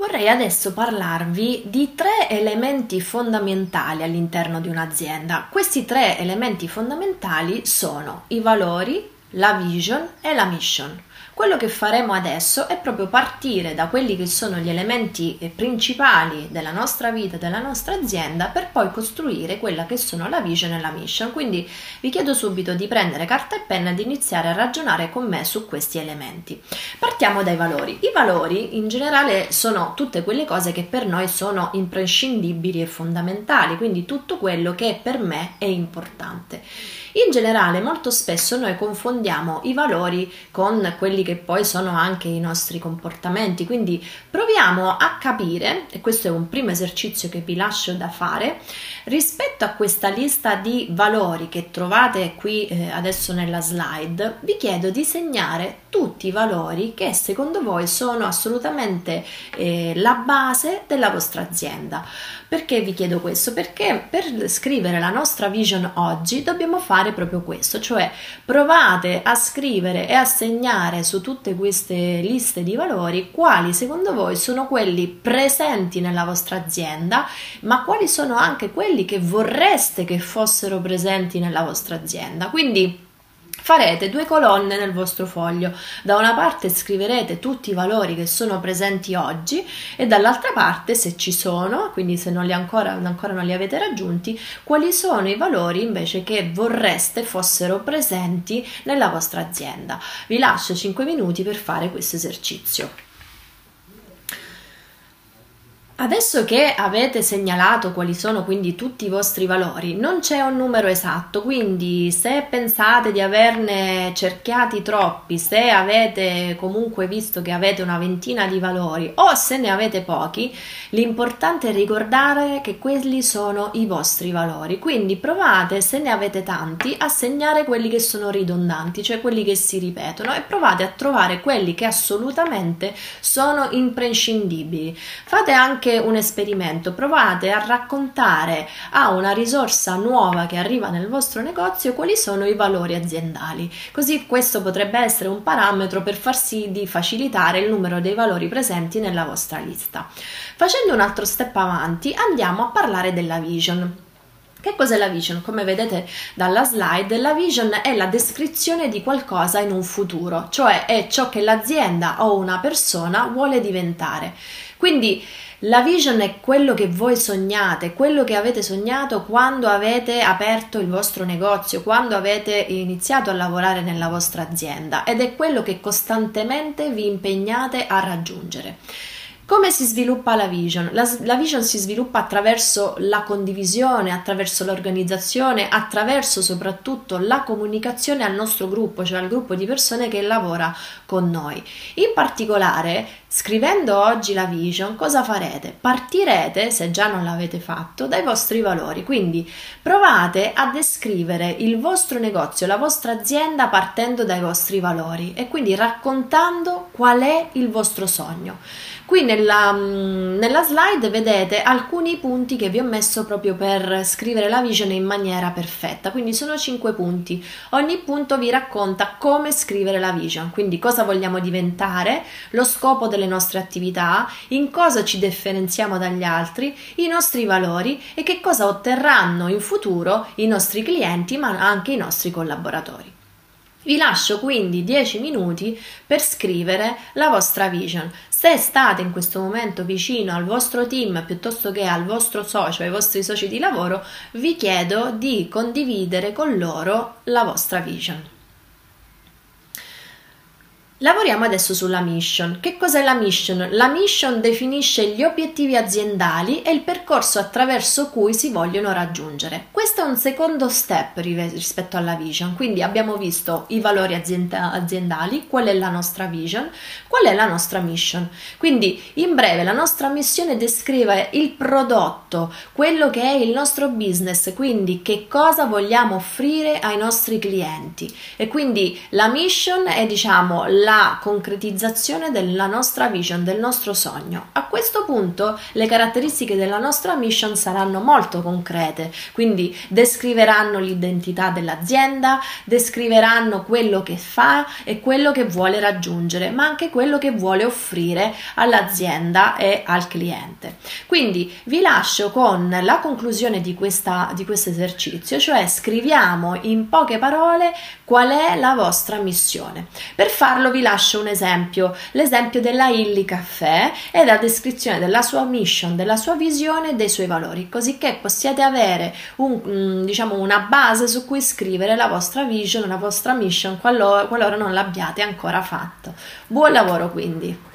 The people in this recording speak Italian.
Vorrei adesso parlarvi di tre elementi fondamentali all'interno di un'azienda. Questi tre elementi fondamentali sono i valori, la vision e la mission. Quello che faremo adesso è proprio partire da quelli che sono gli elementi eh, principali della nostra vita, della nostra azienda, per poi costruire quella che sono la vision e la mission. Quindi vi chiedo subito di prendere carta e penna e di iniziare a ragionare con me su questi elementi. Partiamo dai valori. I valori in generale sono tutte quelle cose che per noi sono imprescindibili e fondamentali, quindi tutto quello che per me è importante. In generale, molto spesso noi confondiamo i valori con quelli che poi sono anche i nostri comportamenti, quindi proviamo a capire, e questo è un primo esercizio che vi lascio da fare, rispetto a questa lista di valori che trovate qui eh, adesso nella slide, vi chiedo di segnare tutti i valori che secondo voi sono assolutamente eh, la base della vostra azienda. Perché vi chiedo questo? Perché per scrivere la nostra vision oggi dobbiamo fare proprio questo, cioè provate a scrivere e a segnare su tutte queste liste di valori quali secondo voi sono quelli presenti nella vostra azienda, ma quali sono anche quelli che vorreste che fossero presenti nella vostra azienda. Quindi farete due colonne nel vostro foglio. Da una parte scriverete tutti i valori che sono presenti oggi e dall'altra parte, se ci sono, quindi se non li ancora, ancora non li avete raggiunti, quali sono i valori invece che vorreste fossero presenti nella vostra azienda. Vi lascio 5 minuti per fare questo esercizio. Adesso che avete segnalato quali sono quindi tutti i vostri valori, non c'è un numero esatto, quindi se pensate di averne cerchiati troppi, se avete comunque visto che avete una ventina di valori o se ne avete pochi, l'importante è ricordare che quelli sono i vostri valori. Quindi provate, se ne avete tanti, a segnare quelli che sono ridondanti, cioè quelli che si ripetono e provate a trovare quelli che assolutamente sono imprescindibili. Fate anche anche un esperimento, provate a raccontare a una risorsa nuova che arriva nel vostro negozio quali sono i valori aziendali. Così questo potrebbe essere un parametro per far sì di facilitare il numero dei valori presenti nella vostra lista. Facendo un altro step avanti, andiamo a parlare della vision. Che cos'è la vision? Come vedete dalla slide, la vision è la descrizione di qualcosa in un futuro, cioè è ciò che l'azienda o una persona vuole diventare. Quindi la vision è quello che voi sognate, quello che avete sognato quando avete aperto il vostro negozio, quando avete iniziato a lavorare nella vostra azienda ed è quello che costantemente vi impegnate a raggiungere. Come si sviluppa la vision? La, la, vision si sviluppa attraverso la condivisione, attraverso l'organizzazione, attraverso soprattutto la comunicazione al nostro gruppo, cioè al gruppo di persone che lavora con noi. In particolare, scrivendo oggi la vision, cosa farete? Partirete, se già non l'avete fatto, dai vostri valori. Quindi provate a descrivere il vostro negozio, la vostra azienda partendo dai vostri valori e quindi raccontando qual è il vostro sogno. Qui nella, mm, nella, slide vedete alcuni punti che vi ho messo proprio per scrivere la vision in maniera perfetta, quindi sono 5 punti. Ogni punto vi racconta come scrivere la vision, quindi cosa vogliamo diventare, lo scopo delle nostre attività, in cosa ci differenziamo dagli altri, i nostri valori e che cosa otterranno in futuro i nostri clienti ma anche i nostri collaboratori. Vi lascio quindi 10 minuti per scrivere la vostra vision. Se state in questo momento vicino al vostro team piuttosto che al vostro socio, ai vostri soci di lavoro, vi chiedo di condividere con loro la vostra vision. Lavoriamo adesso sulla mission. Che cos'è la mission? La mission definisce gli obiettivi aziendali e il percorso attraverso cui si vogliono raggiungere. Questo è un secondo step rispetto alla vision, quindi abbiamo visto i valori aziendali, qual è la nostra vision, qual è la nostra mission. Quindi in breve la nostra missione descrive il prodotto, quello che è il nostro business, quindi che cosa vogliamo offrire ai nostri clienti. E quindi la mission è diciamo la la concretizzazione della nostra vision, del nostro sogno. A questo punto le caratteristiche della nostra mission saranno molto concrete, quindi descriveranno l'identità dell'azienda, descriveranno quello che fa e quello che vuole raggiungere, ma anche quello che vuole offrire all'azienda e al cliente. Quindi vi lascio con la conclusione di, questa, di questo esercizio, cioè scriviamo in poche parole qual è la vostra missione. Per farlo vi lascio un esempio, l'esempio della Illy Caffè e la descrizione della sua mission, della sua visione e dei suoi valori, così che possiate avere un, mm, diciamo, una base su cui scrivere la vostra vision, la vostra mission qualora, qualora non l'abbiate ancora fatto. Buon lavoro quindi!